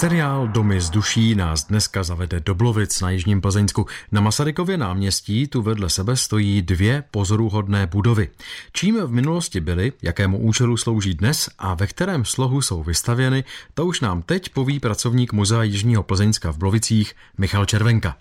Seriál Domy z duší nás dneska zavede do Blovic na Jižním Plzeňsku. Na Masarykově náměstí tu vedle sebe stojí dvě pozoruhodné budovy. Čím v minulosti byly, jakému účelu slouží dnes a ve kterém slohu jsou vystavěny, to už nám teď poví pracovník Muzea Jižního Plzeňska v Blovicích Michal Červenka.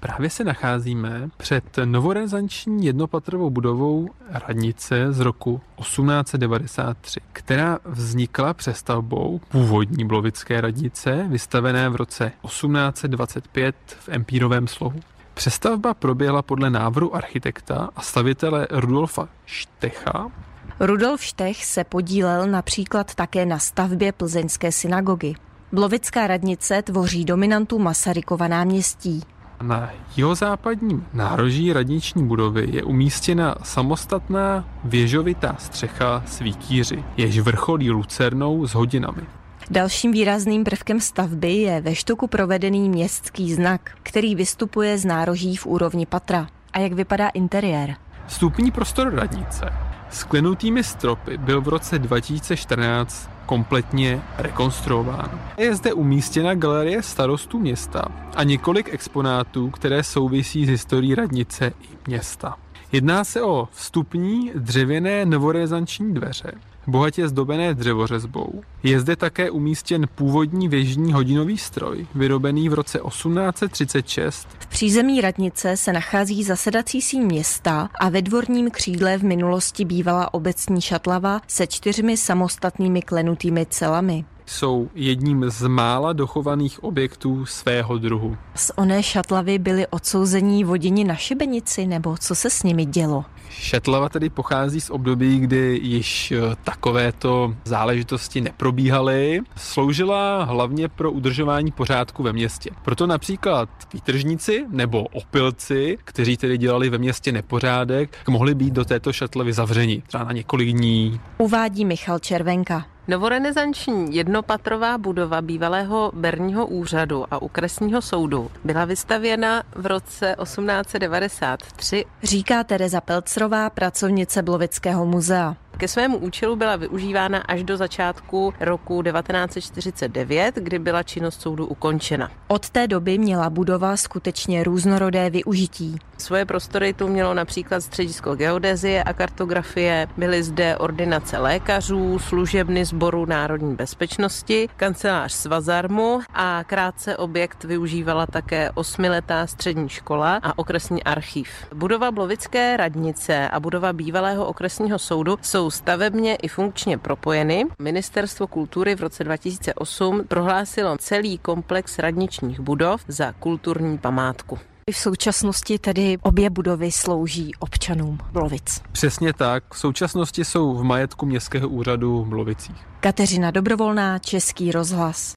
Právě se nacházíme před novorenesanční jednopatrovou budovou radnice z roku 1893, která vznikla přestavbou původní blovické radnice, vystavené v roce 1825 v empírovém slohu. Přestavba proběhla podle návrhu architekta a stavitele Rudolfa Štecha. Rudolf Štech se podílel například také na stavbě plzeňské synagogy. Blovická radnice tvoří dominantu Masarykova náměstí. Na jihozápadním nároží radniční budovy je umístěna samostatná věžovitá střecha s jež vrcholí lucernou s hodinami. Dalším výrazným prvkem stavby je ve štuku provedený městský znak, který vystupuje z nároží v úrovni patra. A jak vypadá interiér? Vstupní prostor radnice s klenutými stropy byl v roce 2014 kompletně rekonstruován. Je zde umístěna galerie starostů města a několik exponátů, které souvisí s historií radnice i města. Jedná se o vstupní dřevěné novorezanční dveře, bohatě zdobené dřevořezbou. Je zde také umístěn původní věžní hodinový stroj, vyrobený v roce 1836. V přízemí radnice se nachází zasedací síň města a ve dvorním křídle v minulosti bývala obecní šatlava se čtyřmi samostatnými klenutými celami jsou jedním z mála dochovaných objektů svého druhu. Z oné šatlavy byli odsouzení voděni na šibenici, nebo co se s nimi dělo? Šatlava tedy pochází z období, kdy již eh, takovéto záležitosti neprobíhaly. Sloužila hlavně pro udržování pořádku ve městě. Proto například výtržníci nebo opilci, kteří tedy dělali ve městě nepořádek, mohli být do této šatlavy zavřeni třeba na několik dní. Uvádí Michal Červenka. Novorenesanční jednopatrová budova bývalého Berního úřadu a okresního soudu byla vystavěna v roce 1893. Říká Tereza Pelcrová, pracovnice Blovického muzea. Ke svému účelu byla využívána až do začátku roku 1949, kdy byla činnost soudu ukončena. Od té doby měla budova skutečně různorodé využití. Svoje prostory tu mělo například středisko geodezie a kartografie, byly zde ordinace lékařů, služebny sboru národní bezpečnosti, kancelář Svazarmu a krátce objekt využívala také osmiletá střední škola a okresní archiv. Budova Blovické radnice a budova bývalého okresního soudu jsou stavebně i funkčně propojeny. Ministerstvo kultury v roce 2008 prohlásilo celý komplex radničních budov za kulturní památku. V současnosti tedy obě budovy slouží občanům Blovic. Přesně tak. V současnosti jsou v majetku Městského úřadu v Blovicích. Kateřina Dobrovolná, Český rozhlas.